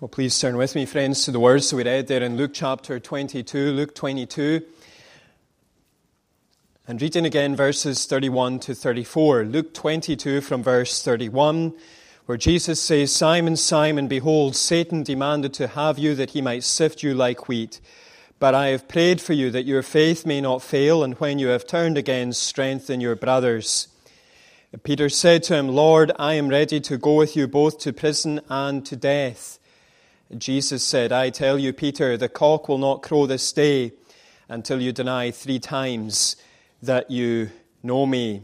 Well, please turn with me, friends, to the words that we read there in Luke chapter 22, Luke 22. And reading again verses 31 to 34. Luke 22 from verse 31, where Jesus says, Simon, Simon, behold, Satan demanded to have you that he might sift you like wheat. But I have prayed for you that your faith may not fail, and when you have turned again, strengthen your brothers. Peter said to him, Lord, I am ready to go with you both to prison and to death. Jesus said, I tell you, Peter, the cock will not crow this day until you deny three times that you know me.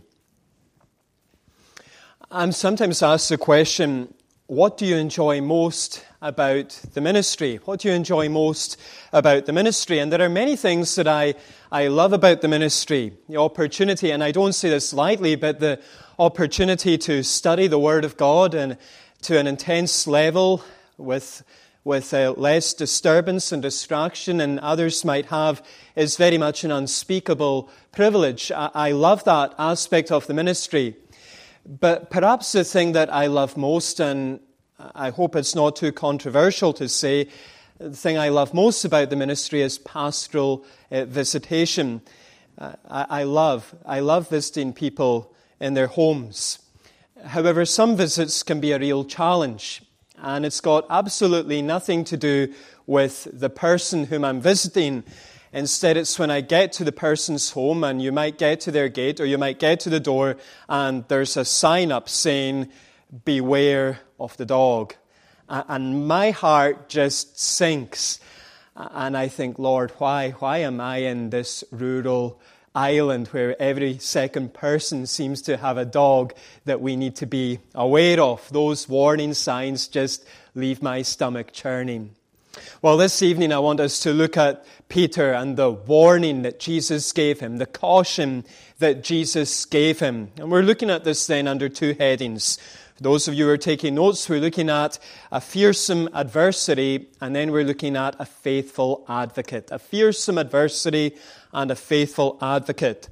I'm sometimes asked the question, what do you enjoy most about the ministry? What do you enjoy most about the ministry? And there are many things that I, I love about the ministry. The opportunity, and I don't say this lightly, but the opportunity to study the Word of God and to an intense level with with uh, less disturbance and distraction and others might have is very much an unspeakable privilege. I, I love that aspect of the ministry. But perhaps the thing that I love most, and I hope it's not too controversial to say, the thing I love most about the ministry is pastoral uh, visitation. Uh, I, I, love, I love visiting people in their homes. However, some visits can be a real challenge and it's got absolutely nothing to do with the person whom I'm visiting. Instead, it's when I get to the person's home, and you might get to their gate or you might get to the door, and there's a sign up saying, Beware of the dog. And my heart just sinks. And I think, Lord, why? Why am I in this rural island where every second person seems to have a dog that we need to be aware of. Those warning signs just leave my stomach churning. Well, this evening I want us to look at Peter and the warning that Jesus gave him, the caution that Jesus gave him. And we're looking at this then under two headings. For those of you who are taking notes, we're looking at a fearsome adversary, and then we're looking at a faithful advocate. A fearsome adversary and a faithful advocate.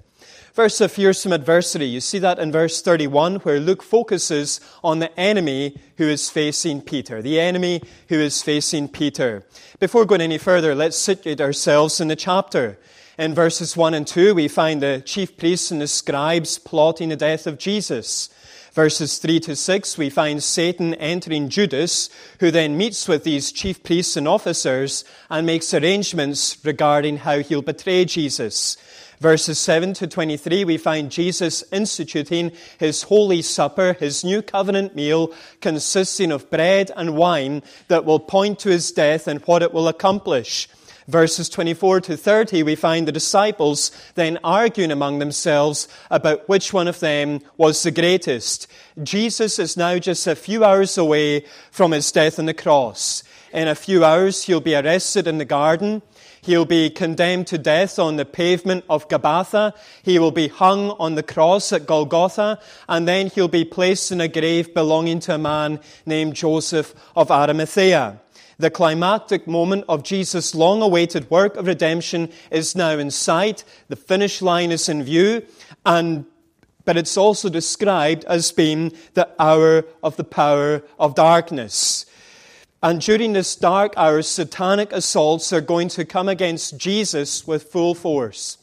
First, a fearsome adversary. You see that in verse 31, where Luke focuses on the enemy who is facing Peter. The enemy who is facing Peter. Before going any further, let's situate ourselves in the chapter. In verses 1 and 2, we find the chief priests and the scribes plotting the death of Jesus. Verses 3 to 6, we find Satan entering Judas, who then meets with these chief priests and officers and makes arrangements regarding how he'll betray Jesus. Verses 7 to 23, we find Jesus instituting his holy supper, his new covenant meal, consisting of bread and wine that will point to his death and what it will accomplish verses 24 to 30, we find the disciples then arguing among themselves about which one of them was the greatest. Jesus is now just a few hours away from his death on the cross. In a few hours, he'll be arrested in the garden. He'll be condemned to death on the pavement of Gabbatha. He will be hung on the cross at Golgotha. And then he'll be placed in a grave belonging to a man named Joseph of Arimathea. The climactic moment of Jesus' long awaited work of redemption is now in sight. The finish line is in view. And, but it's also described as being the hour of the power of darkness. And during this dark hour, satanic assaults are going to come against Jesus with full force.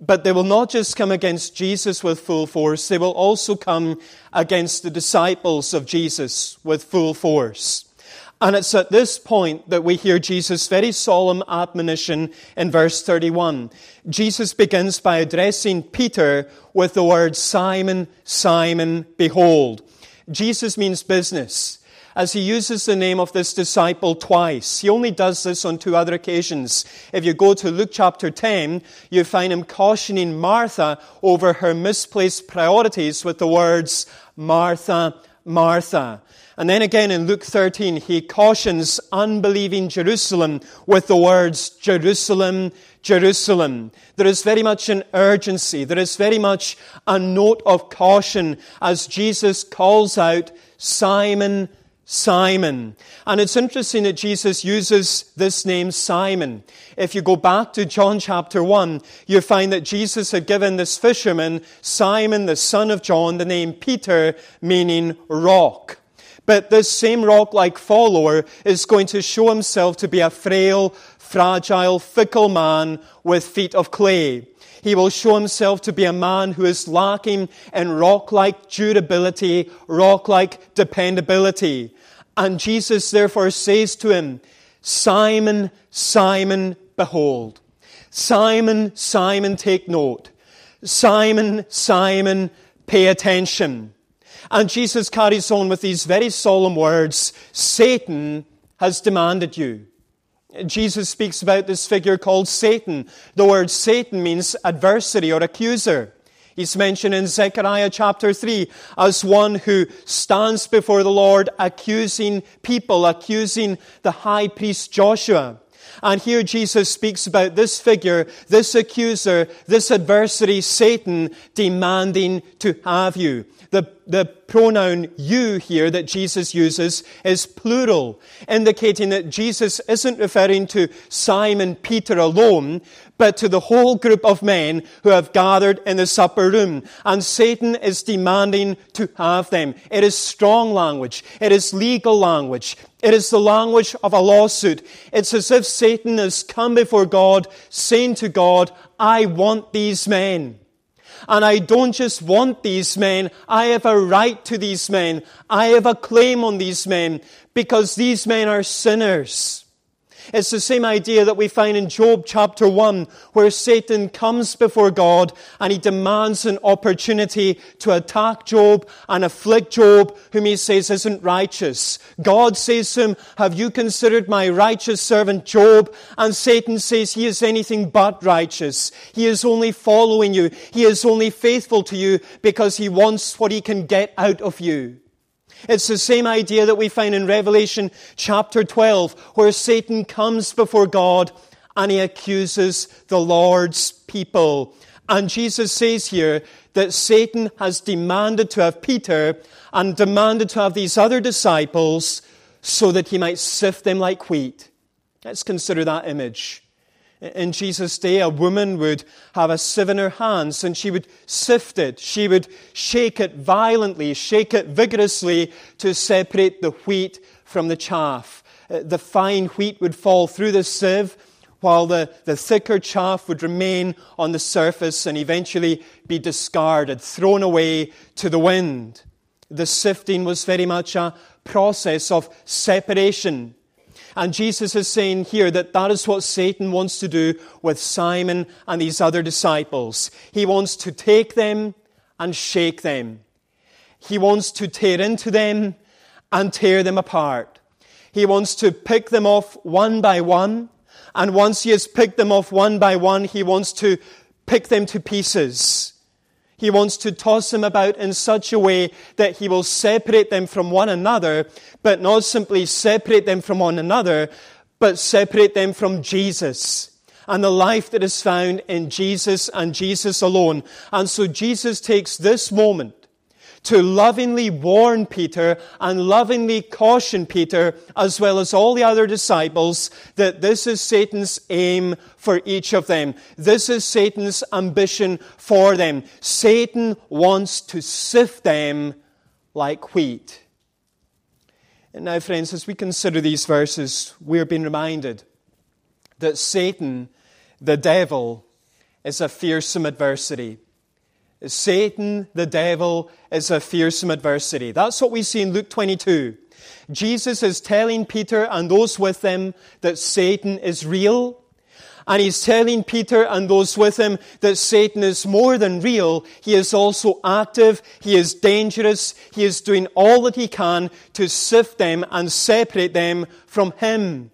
But they will not just come against Jesus with full force, they will also come against the disciples of Jesus with full force. And it's at this point that we hear Jesus' very solemn admonition in verse 31. Jesus begins by addressing Peter with the word Simon, Simon, behold. Jesus means business as he uses the name of this disciple twice. He only does this on two other occasions. If you go to Luke chapter 10, you find him cautioning Martha over her misplaced priorities with the words, Martha, Martha. And then again in Luke 13, he cautions unbelieving Jerusalem with the words, Jerusalem, Jerusalem. There is very much an urgency. There is very much a note of caution as Jesus calls out, Simon, Simon. And it's interesting that Jesus uses this name Simon. If you go back to John chapter 1, you find that Jesus had given this fisherman, Simon, the son of John, the name Peter, meaning rock. But this same rock like follower is going to show himself to be a frail, fragile, fickle man with feet of clay. He will show himself to be a man who is lacking in rock like durability, rock like dependability. And Jesus therefore says to him, Simon, Simon, behold. Simon, Simon, take note. Simon, Simon, pay attention. And Jesus carries on with these very solemn words Satan has demanded you. Jesus speaks about this figure called Satan. The word Satan means adversary or accuser. He's mentioned in Zechariah chapter 3 as one who stands before the Lord accusing people, accusing the high priest Joshua. And here Jesus speaks about this figure, this accuser, this adversary, Satan, demanding to have you. The, the pronoun you here that Jesus uses is plural, indicating that Jesus isn't referring to Simon Peter alone, but to the whole group of men who have gathered in the supper room. And Satan is demanding to have them. It is strong language. It is legal language. It is the language of a lawsuit. It's as if Satan has come before God saying to God, I want these men. And I don't just want these men. I have a right to these men. I have a claim on these men because these men are sinners. It's the same idea that we find in Job chapter 1, where Satan comes before God and he demands an opportunity to attack Job and afflict Job, whom he says isn't righteous. God says to him, Have you considered my righteous servant Job? And Satan says he is anything but righteous. He is only following you. He is only faithful to you because he wants what he can get out of you. It's the same idea that we find in Revelation chapter 12, where Satan comes before God and he accuses the Lord's people. And Jesus says here that Satan has demanded to have Peter and demanded to have these other disciples so that he might sift them like wheat. Let's consider that image. In Jesus' day, a woman would have a sieve in her hands and she would sift it. She would shake it violently, shake it vigorously to separate the wheat from the chaff. Uh, the fine wheat would fall through the sieve while the, the thicker chaff would remain on the surface and eventually be discarded, thrown away to the wind. The sifting was very much a process of separation and Jesus is saying here that that is what Satan wants to do with Simon and these other disciples. He wants to take them and shake them. He wants to tear into them and tear them apart. He wants to pick them off one by one. And once he has picked them off one by one, he wants to pick them to pieces. He wants to toss them about in such a way that he will separate them from one another, but not simply separate them from one another, but separate them from Jesus and the life that is found in Jesus and Jesus alone. And so Jesus takes this moment to lovingly warn Peter and lovingly caution Peter, as well as all the other disciples, that this is Satan's aim for each of them. This is Satan's ambition for them. Satan wants to sift them like wheat. And now, friends, as we consider these verses, we're being reminded that Satan, the devil, is a fearsome adversary. Satan, the devil, is a fearsome adversity. That's what we see in Luke 22. Jesus is telling Peter and those with him that Satan is real. And he's telling Peter and those with him that Satan is more than real. He is also active. He is dangerous. He is doing all that he can to sift them and separate them from him.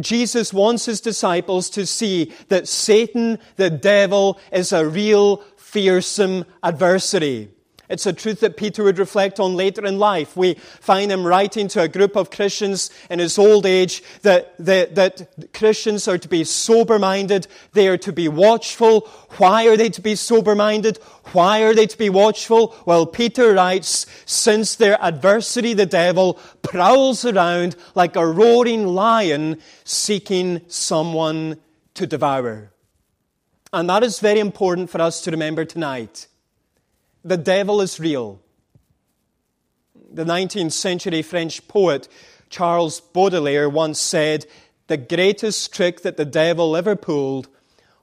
Jesus wants his disciples to see that Satan, the devil, is a real fearsome adversity. It's a truth that Peter would reflect on later in life. We find him writing to a group of Christians in his old age that, that, that Christians are to be sober minded, they are to be watchful. Why are they to be sober minded? Why are they to be watchful? Well, Peter writes, since their adversary, the devil, prowls around like a roaring lion seeking someone to devour. And that is very important for us to remember tonight. The devil is real. The 19th century French poet Charles Baudelaire once said, The greatest trick that the devil ever pulled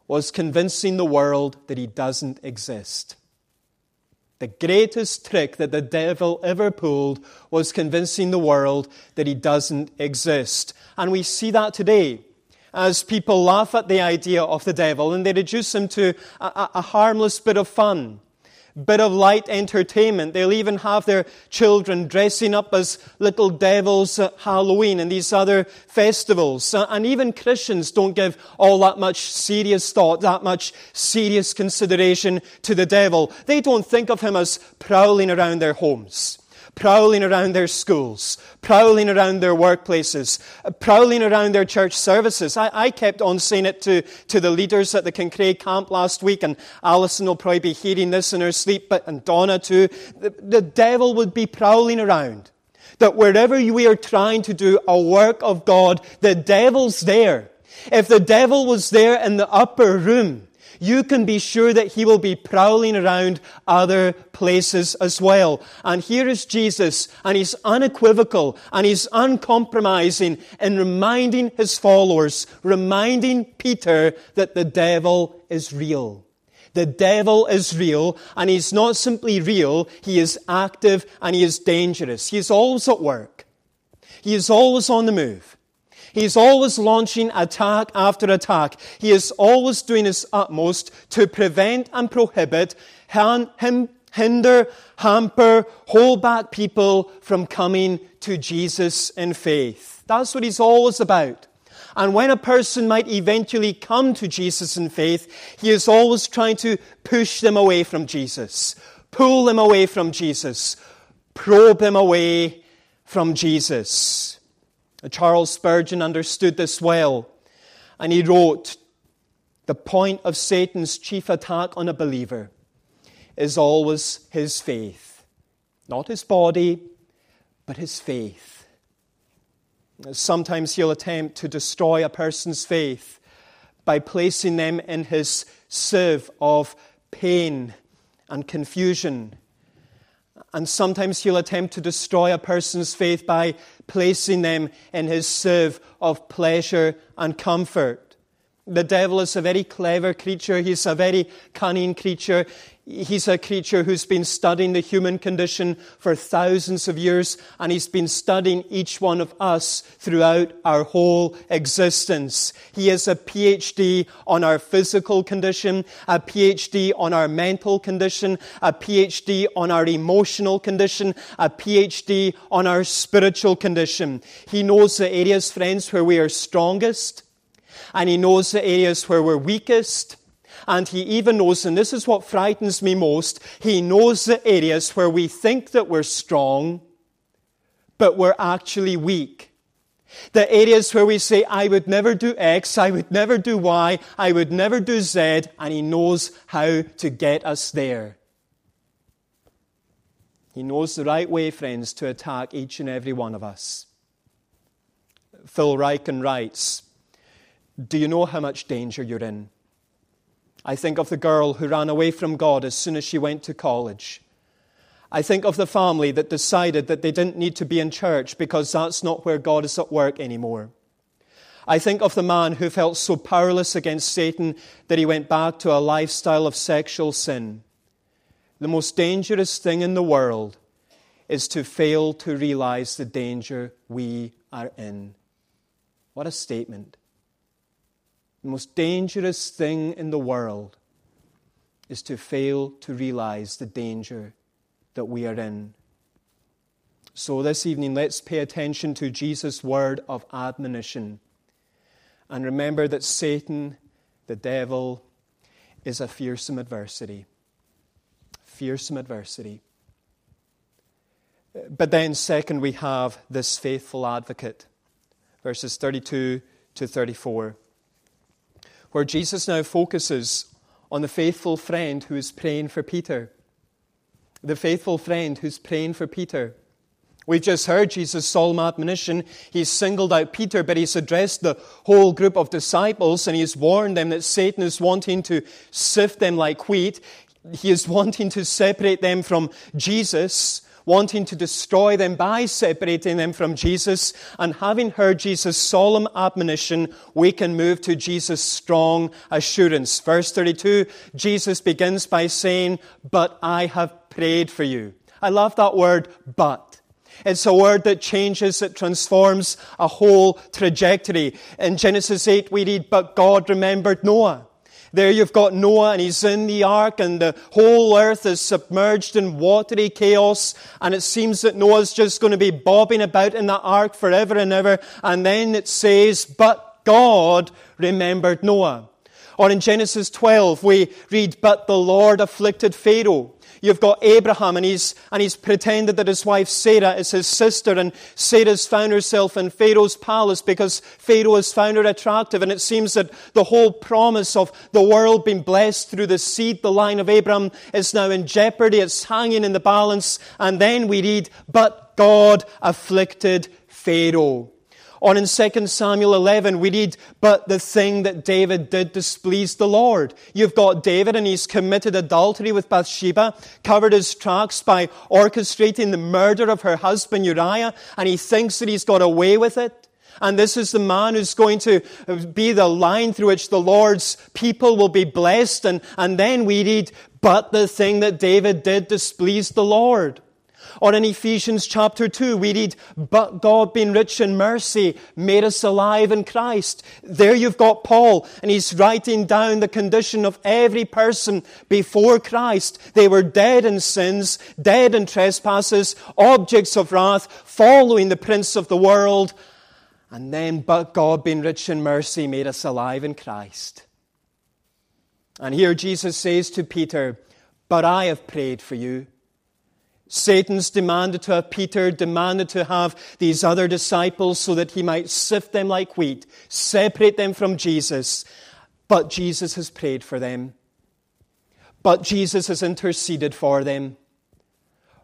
was convincing the world that he doesn't exist. The greatest trick that the devil ever pulled was convincing the world that he doesn't exist. And we see that today as people laugh at the idea of the devil and they reduce him to a, a harmless bit of fun bit of light entertainment. They'll even have their children dressing up as little devils at Halloween and these other festivals. Uh, and even Christians don't give all that much serious thought, that much serious consideration to the devil. They don't think of him as prowling around their homes prowling around their schools, prowling around their workplaces, prowling around their church services. I, I kept on saying it to, to the leaders at the Kincraig camp last week, and Alison will probably be hearing this in her sleep, but, and Donna too. The, the devil would be prowling around. That wherever we are trying to do a work of God, the devil's there. If the devil was there in the upper room, you can be sure that he will be prowling around other places as well. And here is Jesus, and he's unequivocal and he's uncompromising in reminding his followers, reminding Peter that the devil is real. The devil is real, and he's not simply real, he is active and he is dangerous. He is always at work. He is always on the move. He's always launching attack after attack. He is always doing his utmost to prevent and prohibit hinder, hamper, hold back people from coming to Jesus in faith. That's what he's always about. And when a person might eventually come to Jesus in faith, he is always trying to push them away from Jesus, pull them away from Jesus, probe them away from Jesus. Charles Spurgeon understood this well, and he wrote The point of Satan's chief attack on a believer is always his faith. Not his body, but his faith. Sometimes he'll attempt to destroy a person's faith by placing them in his sieve of pain and confusion and sometimes he'll attempt to destroy a person's faith by placing them in his sieve of pleasure and comfort. The devil is a very clever creature. He's a very cunning creature. He's a creature who's been studying the human condition for thousands of years, and he's been studying each one of us throughout our whole existence. He is a PhD on our physical condition, a PhD on our mental condition, a PhD on our emotional condition, a PhD on our spiritual condition. He knows the areas, friends, where we are strongest, and he knows the areas where we're weakest and he even knows, and this is what frightens me most, he knows the areas where we think that we're strong, but we're actually weak. The areas where we say, I would never do X, I would never do Y, I would never do Z, and he knows how to get us there. He knows the right way, friends, to attack each and every one of us. Phil Ryken writes, Do you know how much danger you're in? I think of the girl who ran away from God as soon as she went to college. I think of the family that decided that they didn't need to be in church because that's not where God is at work anymore. I think of the man who felt so powerless against Satan that he went back to a lifestyle of sexual sin. The most dangerous thing in the world is to fail to realize the danger we are in. What a statement. The most dangerous thing in the world is to fail to realize the danger that we are in. So, this evening, let's pay attention to Jesus' word of admonition. And remember that Satan, the devil, is a fearsome adversity. Fearsome adversity. But then, second, we have this faithful advocate, verses 32 to 34 where Jesus now focuses on the faithful friend who is praying for Peter. The faithful friend who's praying for Peter. We've just heard Jesus' solemn admonition. He's singled out Peter, but he's addressed the whole group of disciples and he's warned them that Satan is wanting to sift them like wheat. He is wanting to separate them from Jesus. Wanting to destroy them by separating them from Jesus. And having heard Jesus' solemn admonition, we can move to Jesus' strong assurance. Verse 32, Jesus begins by saying, But I have prayed for you. I love that word, but. It's a word that changes, that transforms a whole trajectory. In Genesis 8, we read, But God remembered Noah. There you've got Noah and he's in the ark and the whole earth is submerged in watery chaos and it seems that Noah's just going to be bobbing about in that ark forever and ever. And then it says, but God remembered Noah. Or in Genesis 12, we read, but the Lord afflicted Pharaoh You've got Abraham, and he's, and he's pretended that his wife Sarah is his sister, and Sarah's found herself in Pharaoh's palace because Pharaoh has found her attractive. And it seems that the whole promise of the world being blessed through the seed, the line of Abraham, is now in jeopardy. It's hanging in the balance. And then we read, But God afflicted Pharaoh. On in 2 Samuel 11, we read, But the thing that David did displeased the Lord. You've got David and he's committed adultery with Bathsheba, covered his tracks by orchestrating the murder of her husband Uriah, and he thinks that he's got away with it. And this is the man who's going to uh, be the line through which the Lord's people will be blessed. And, and then we read, But the thing that David did displeased the Lord. Or in Ephesians chapter 2, we read, But God being rich in mercy made us alive in Christ. There you've got Paul, and he's writing down the condition of every person before Christ. They were dead in sins, dead in trespasses, objects of wrath, following the prince of the world. And then, but God being rich in mercy made us alive in Christ. And here Jesus says to Peter, But I have prayed for you Satan's demanded to have Peter, demanded to have these other disciples so that he might sift them like wheat, separate them from Jesus. But Jesus has prayed for them. But Jesus has interceded for them.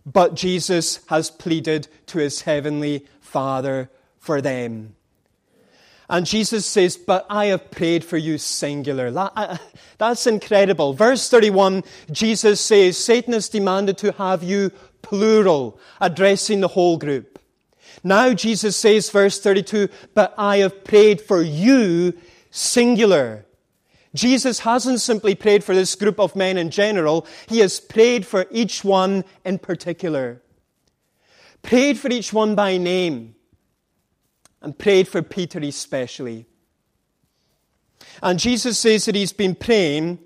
But Jesus has pleaded to his heavenly Father for them. And Jesus says, But I have prayed for you singular. Uh, that's incredible. Verse 31, Jesus says, Satan has demanded to have you plural, addressing the whole group. Now Jesus says, verse 32, But I have prayed for you singular. Jesus hasn't simply prayed for this group of men in general, he has prayed for each one in particular. Prayed for each one by name and prayed for Peter especially. And Jesus says that he's been praying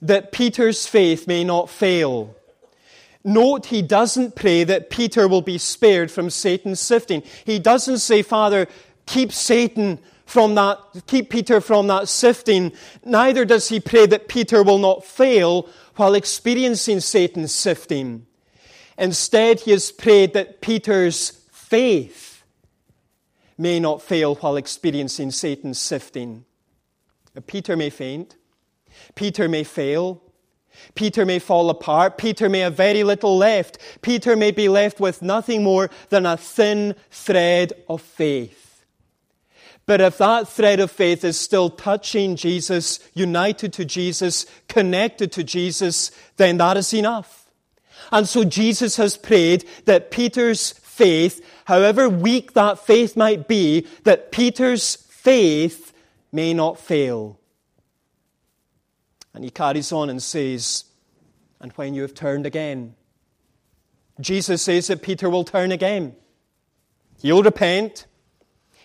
that Peter's faith may not fail. Note he doesn't pray that Peter will be spared from Satan's sifting. He doesn't say, Father, keep Satan from that, keep Peter from that sifting. Neither does he pray that Peter will not fail while experiencing Satan's sifting. Instead, he has prayed that Peter's faith may not fail while experiencing Satan's sifting. Peter may faint. Peter may fail. Peter may fall apart. Peter may have very little left. Peter may be left with nothing more than a thin thread of faith. But if that thread of faith is still touching Jesus, united to Jesus, connected to Jesus, then that is enough. And so Jesus has prayed that Peter's faith however weak that faith might be, that Peter's faith may not fail. And he carries on and says, And when you have turned again, Jesus says that Peter will turn again. He'll repent.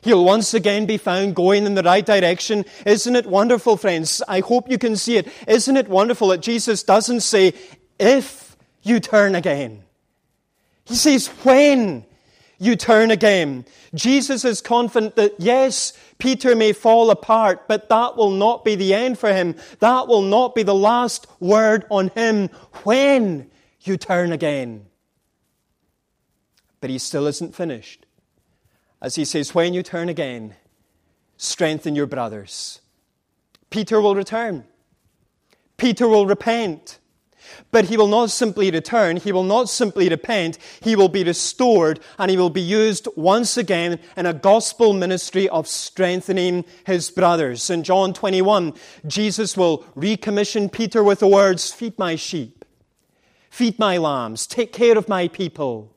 He'll once again be found going in the right direction. Isn't it wonderful, friends? I hope you can see it. Isn't it wonderful that Jesus doesn't say, if you turn again? He says, when you turn again. Jesus is confident that yes, Peter may fall apart, but that will not be the end for him. That will not be the last word on him when you turn again. But he still isn't finished. As he says, when you turn again, strengthen your brothers. Peter will return. Peter will repent. But he will not simply return, he will not simply repent, he will be restored and he will be used once again in a gospel ministry of strengthening his brothers. In John 21, Jesus will recommission Peter with the words, Feed my sheep, feed my lambs, take care of my people.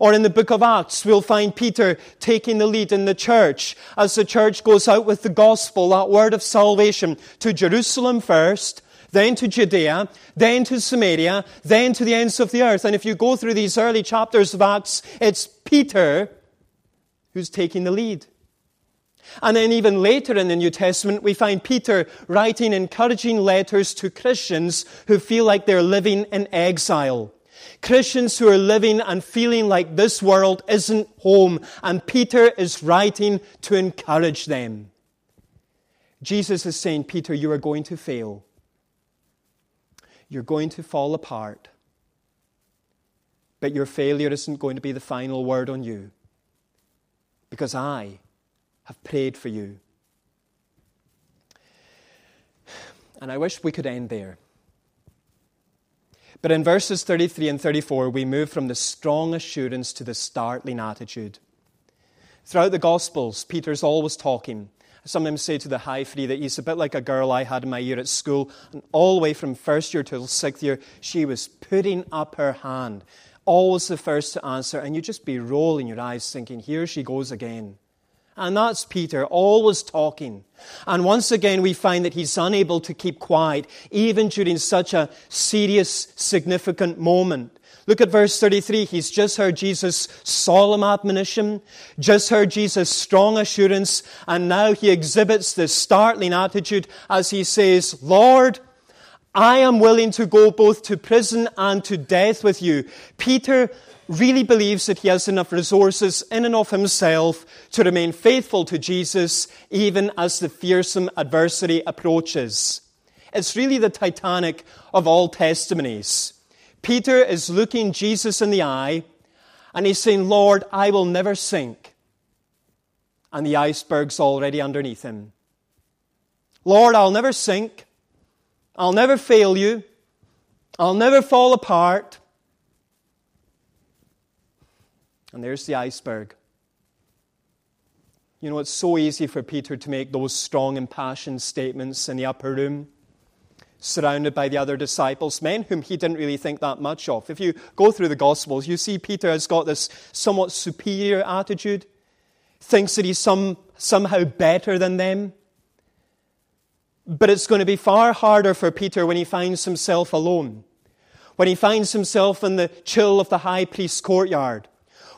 Or in the book of Acts, we'll find Peter taking the lead in the church as the church goes out with the gospel, that word of salvation, to Jerusalem first, then to Judea, then to Samaria, then to the ends of the earth. And if you go through these early chapters of Acts, it's Peter who's taking the lead. And then even later in the New Testament, we find Peter writing encouraging letters to Christians who feel like they're living in exile. Christians who are living and feeling like this world isn't home. And Peter is writing to encourage them. Jesus is saying, Peter, you are going to fail. You're going to fall apart. But your failure isn't going to be the final word on you. Because I have prayed for you. And I wish we could end there. But in verses 33 and 34, we move from the strong assurance to the startling attitude. Throughout the Gospels, Peter's always talking. Sometimes say to the high free that he's a bit like a girl I had in my year at school, and all the way from first year till sixth year, she was putting up her hand, always the first to answer, and you'd just be rolling your eyes thinking, here she goes again. And that's Peter, always talking. And once again, we find that he's unable to keep quiet, even during such a serious, significant moment. Look at verse 33. He's just heard Jesus' solemn admonition, just heard Jesus' strong assurance, and now he exhibits this startling attitude as he says, Lord, I am willing to go both to prison and to death with you. Peter really believes that he has enough resources in and of himself to remain faithful to Jesus even as the fearsome adversity approaches. It's really the Titanic of all testimonies. Peter is looking Jesus in the eye and he's saying, Lord, I will never sink. And the iceberg's already underneath him. Lord, I'll never sink. I'll never fail you. I'll never fall apart. And there's the iceberg. You know, it's so easy for Peter to make those strong, impassioned statements in the upper room, surrounded by the other disciples, men whom he didn't really think that much of. If you go through the Gospels, you see Peter has got this somewhat superior attitude, thinks that he's some, somehow better than them. But it's going to be far harder for Peter when he finds himself alone, when he finds himself in the chill of the high priest's courtyard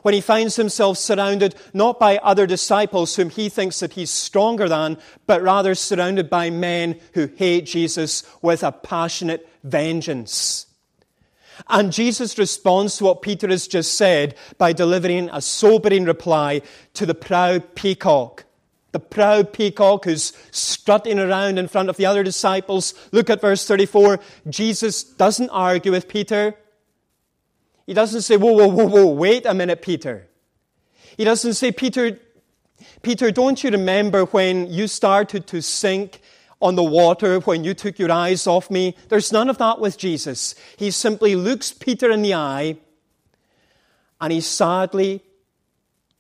when he finds himself surrounded not by other disciples whom he thinks that he's stronger than, but rather surrounded by men who hate Jesus with a passionate vengeance. And Jesus responds to what Peter has just said by delivering a sobering reply to the proud peacock. The proud peacock who's strutting around in front of the other disciples. Look at verse 34. Jesus doesn't argue with Peter. He doesn't say, whoa, whoa, whoa, whoa, wait a minute, Peter. He doesn't say, Peter, Peter, don't you remember when you started to sink on the water when you took your eyes off me? There's none of that with Jesus. He simply looks Peter in the eye and he sadly,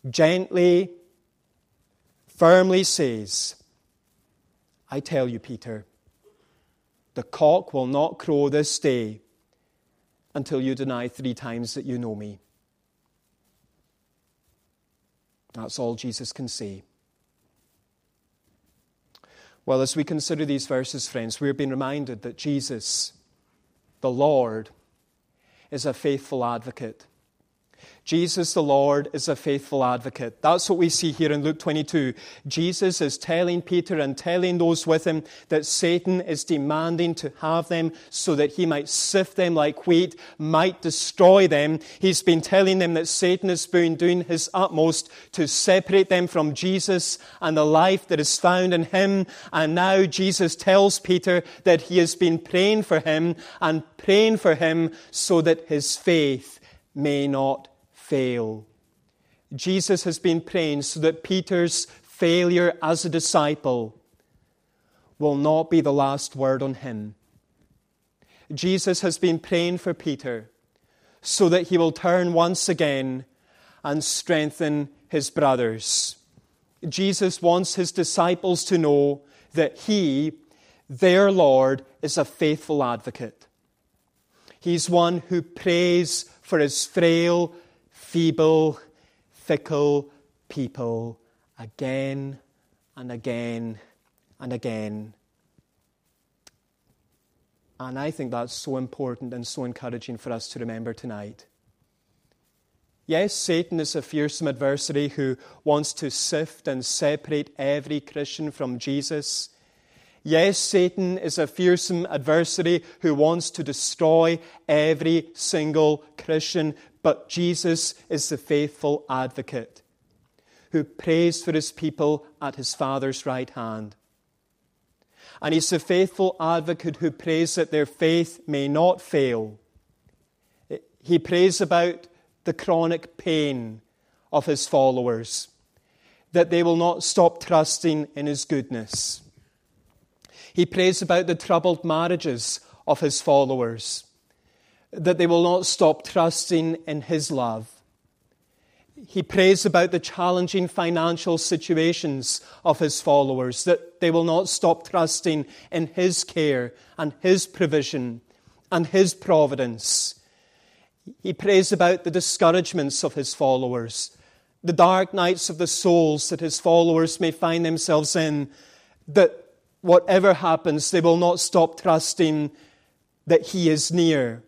gently, firmly says, I tell you, Peter, the cock will not crow this day until you deny three times that you know me. That's all Jesus can say. Well, as we consider these verses, friends, we're being reminded that Jesus, the Lord, is a faithful advocate. Jesus the Lord is a faithful advocate. That's what we see here in Luke 22. Jesus is telling Peter and telling those with him that Satan is demanding to have them so that he might sift them like wheat, might destroy them. He's been telling them that Satan has been doing his utmost to separate them from Jesus and the life that is found in him. And now Jesus tells Peter that he has been praying for him and praying for him so that his faith may not fail. Jesus has been praying so that Peter's failure as a disciple will not be the last word on him. Jesus has been praying for Peter so that he will turn once again and strengthen his brothers. Jesus wants his disciples to know that he, their Lord, is a faithful advocate. He's one who prays for his frail, feeble, fickle people again and again and again. And I think that's so important and so encouraging for us to remember tonight. Yes, Satan is a fearsome adversary who wants to sift and separate every Christian from Jesus. Yes, Satan is a fearsome adversary who wants to destroy every single Christian, but Jesus is the faithful advocate who prays for his people at his Father's right hand. And he's the faithful advocate who prays that their faith may not fail. He prays about the chronic pain of his followers, that they will not stop trusting in his goodness. He prays about the troubled marriages of his followers, that they will not stop trusting in his love. He prays about the challenging financial situations of his followers, that they will not stop trusting in his care and his provision and his providence. He prays about the discouragements of his followers, the dark nights of the souls that his followers may find themselves in, that whatever happens, they will not stop trusting that He is near.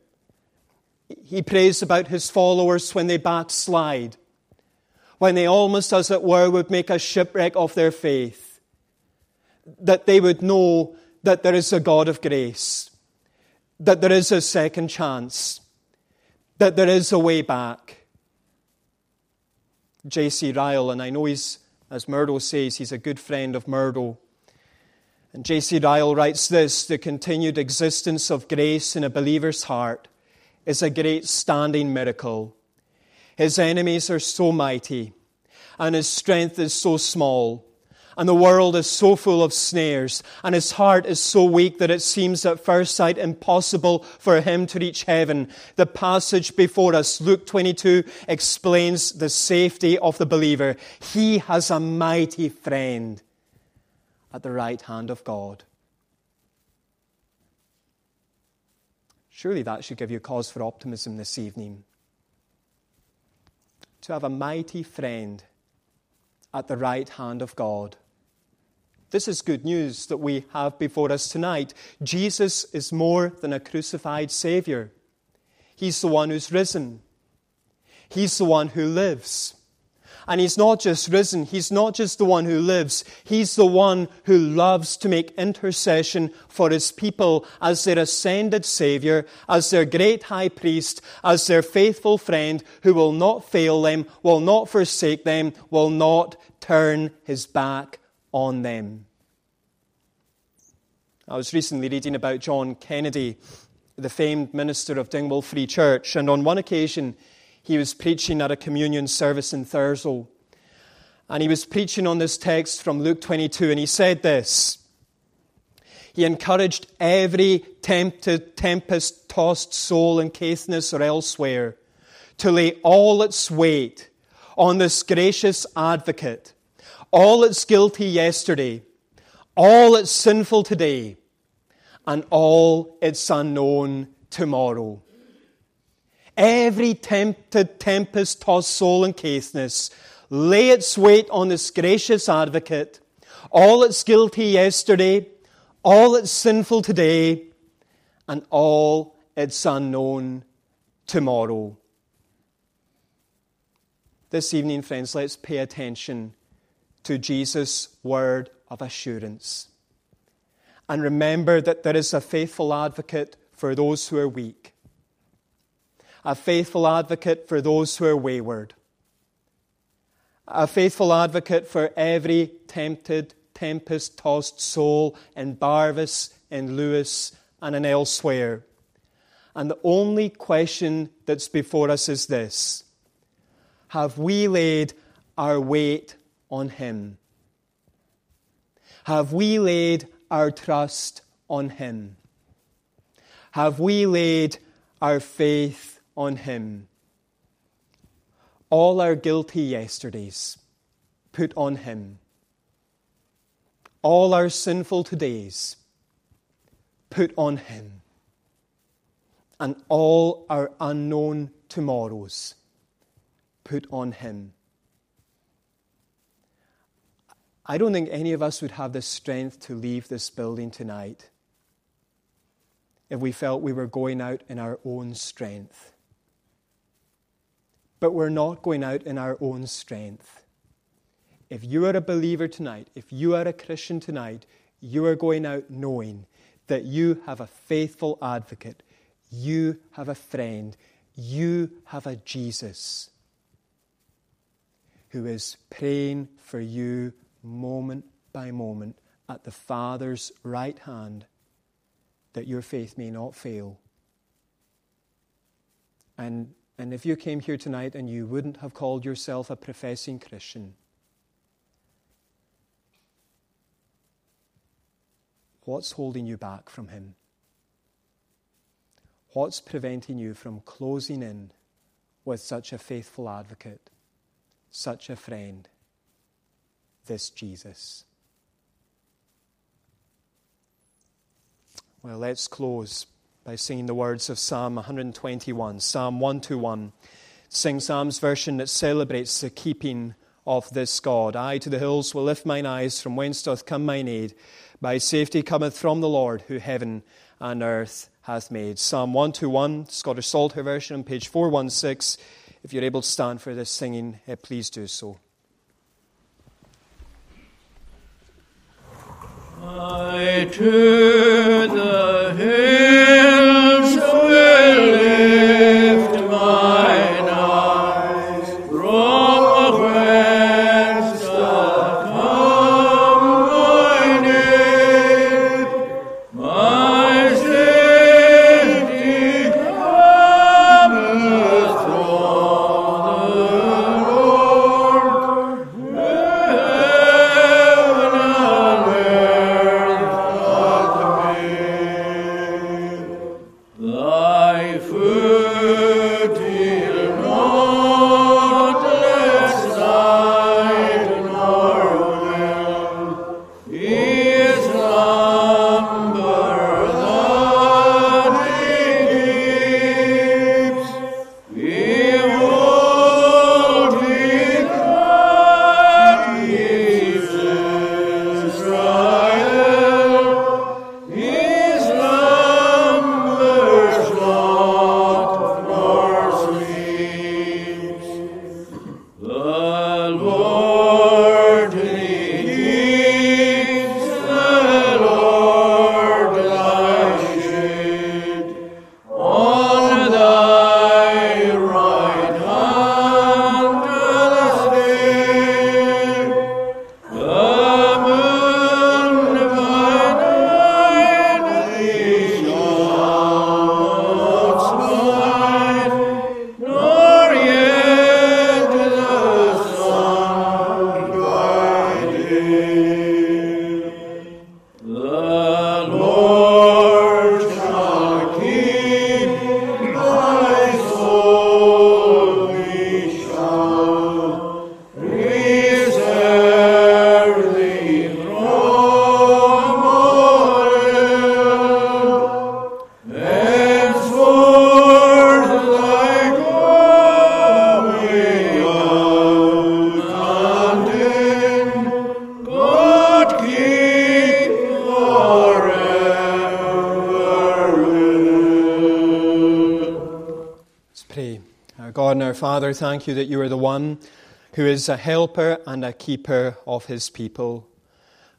He prays about His followers when they backslide, when they almost, as it were, would make a shipwreck of their faith, that they would know that there is a God of grace, that there is a second chance, that there is a way back. J.C. Ryle, and I know he's, as Murdo says, he's a good friend of Murdo. And J.C. Ryle writes this the continued existence of grace in a believer's heart is a great standing miracle. His enemies are so mighty, and his strength is so small, and the world is so full of snares, and his heart is so weak that it seems at first sight impossible for him to reach heaven. The passage before us, Luke 22, explains the safety of the believer. He has a mighty friend at the right hand of God. Surely that should give you cause for optimism this evening. To have a mighty friend at the right hand of God. This is good news that we have before us tonight. Jesus is more than a crucified Savior. He's the one who's risen. He's the one who lives. And he's not just risen, he's not just the one who lives, he's the one who loves to make intercession for his people as their ascended Savior, as their great high priest, as their faithful friend who will not fail them, will not forsake them, will not turn his back on them. I was recently reading about John Kennedy, the famed minister of Dingwall Free Church, and on one occasion, he was preaching at a communion service in Thurso. And he was preaching on this text from Luke 22, and he said this. He encouraged every tempted, tempest tossed soul in Caithness or elsewhere to lay all its weight on this gracious advocate, all its guilty yesterday, all its sinful today, and all its unknown tomorrow. Every tempted, tempest tossed soul in Caithness, lay its weight on this gracious advocate, all its guilty yesterday, all its sinful today, and all its unknown tomorrow. This evening, friends, let's pay attention to Jesus' word of assurance. And remember that there is a faithful advocate for those who are weak a faithful advocate for those who are wayward, a faithful advocate for every tempted, tempest tossed soul in Barvas, in Lewis, and in elsewhere. And the only question that's before us is this Have we laid our weight on Him? Have we laid our trust on Him? Have we laid our faith on Him. All our guilty yesterdays put on Him. All our sinful todays put on Him. And all our unknown tomorrows put on Him. I don't think any of us would have the strength to leave this building tonight if we felt we were going out in our own strength. But we're not going out in our own strength. If you are a believer tonight, if you are a Christian tonight, you are going out knowing that you have a faithful advocate, you have a friend, you have a Jesus who is praying for you moment by moment at the Father's right hand that your faith may not fail. And, and if you came here tonight and you wouldn't have called yourself a professing Christian, what's holding you back from Him? What's preventing you from closing in with such a faithful advocate, such a friend? this Jesus. Well, let's close by singing the words of Psalm 121, Psalm 121. Sing Psalms version that celebrates the keeping of this God. I to the hills will lift mine eyes, from whence doth come mine aid. My safety cometh from the Lord, who heaven and earth hath made. Psalm 121, Scottish Psalter version, on page 416. If you're able to stand for this singing, eh, please do so. I to the hills Father, thank you that you are the one who is a helper and a keeper of his people.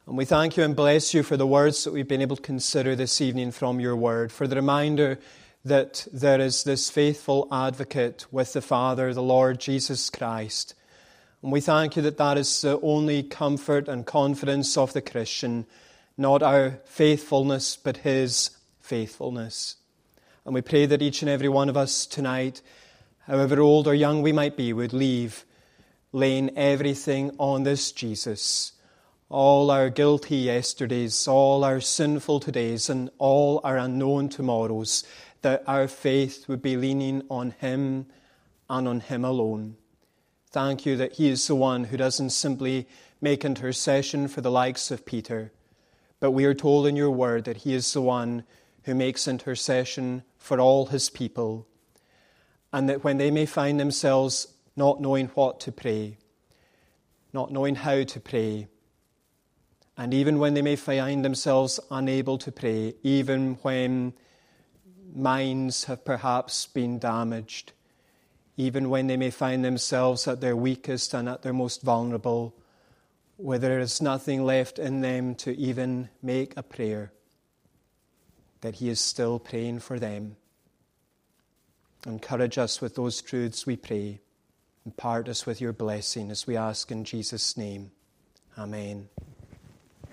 And we thank you and bless you for the words that we've been able to consider this evening from your word, for the reminder that there is this faithful advocate with the Father, the Lord Jesus Christ. And we thank you that that is the only comfort and confidence of the Christian, not our faithfulness, but his faithfulness. And we pray that each and every one of us tonight, however old or young we might be, would leave laying everything on this Jesus. All our guilty yesterdays, all our sinful todays, and all our unknown tomorrows, that our faith would be leaning on Him and on Him alone. Thank you that He is the one who doesn't simply make intercession for the likes of Peter, but we are told in your word that He is the one who makes intercession for all His people, and that when they may find themselves not knowing what to pray, not knowing how to pray. And even when they may find themselves unable to pray, even when minds have perhaps been damaged, even when they may find themselves at their weakest and at their most vulnerable, where there is nothing left in them to even make a prayer, that He is still praying for them. Encourage us with those truths, we pray. Impart us with your blessing as we ask in Jesus' name. Amen.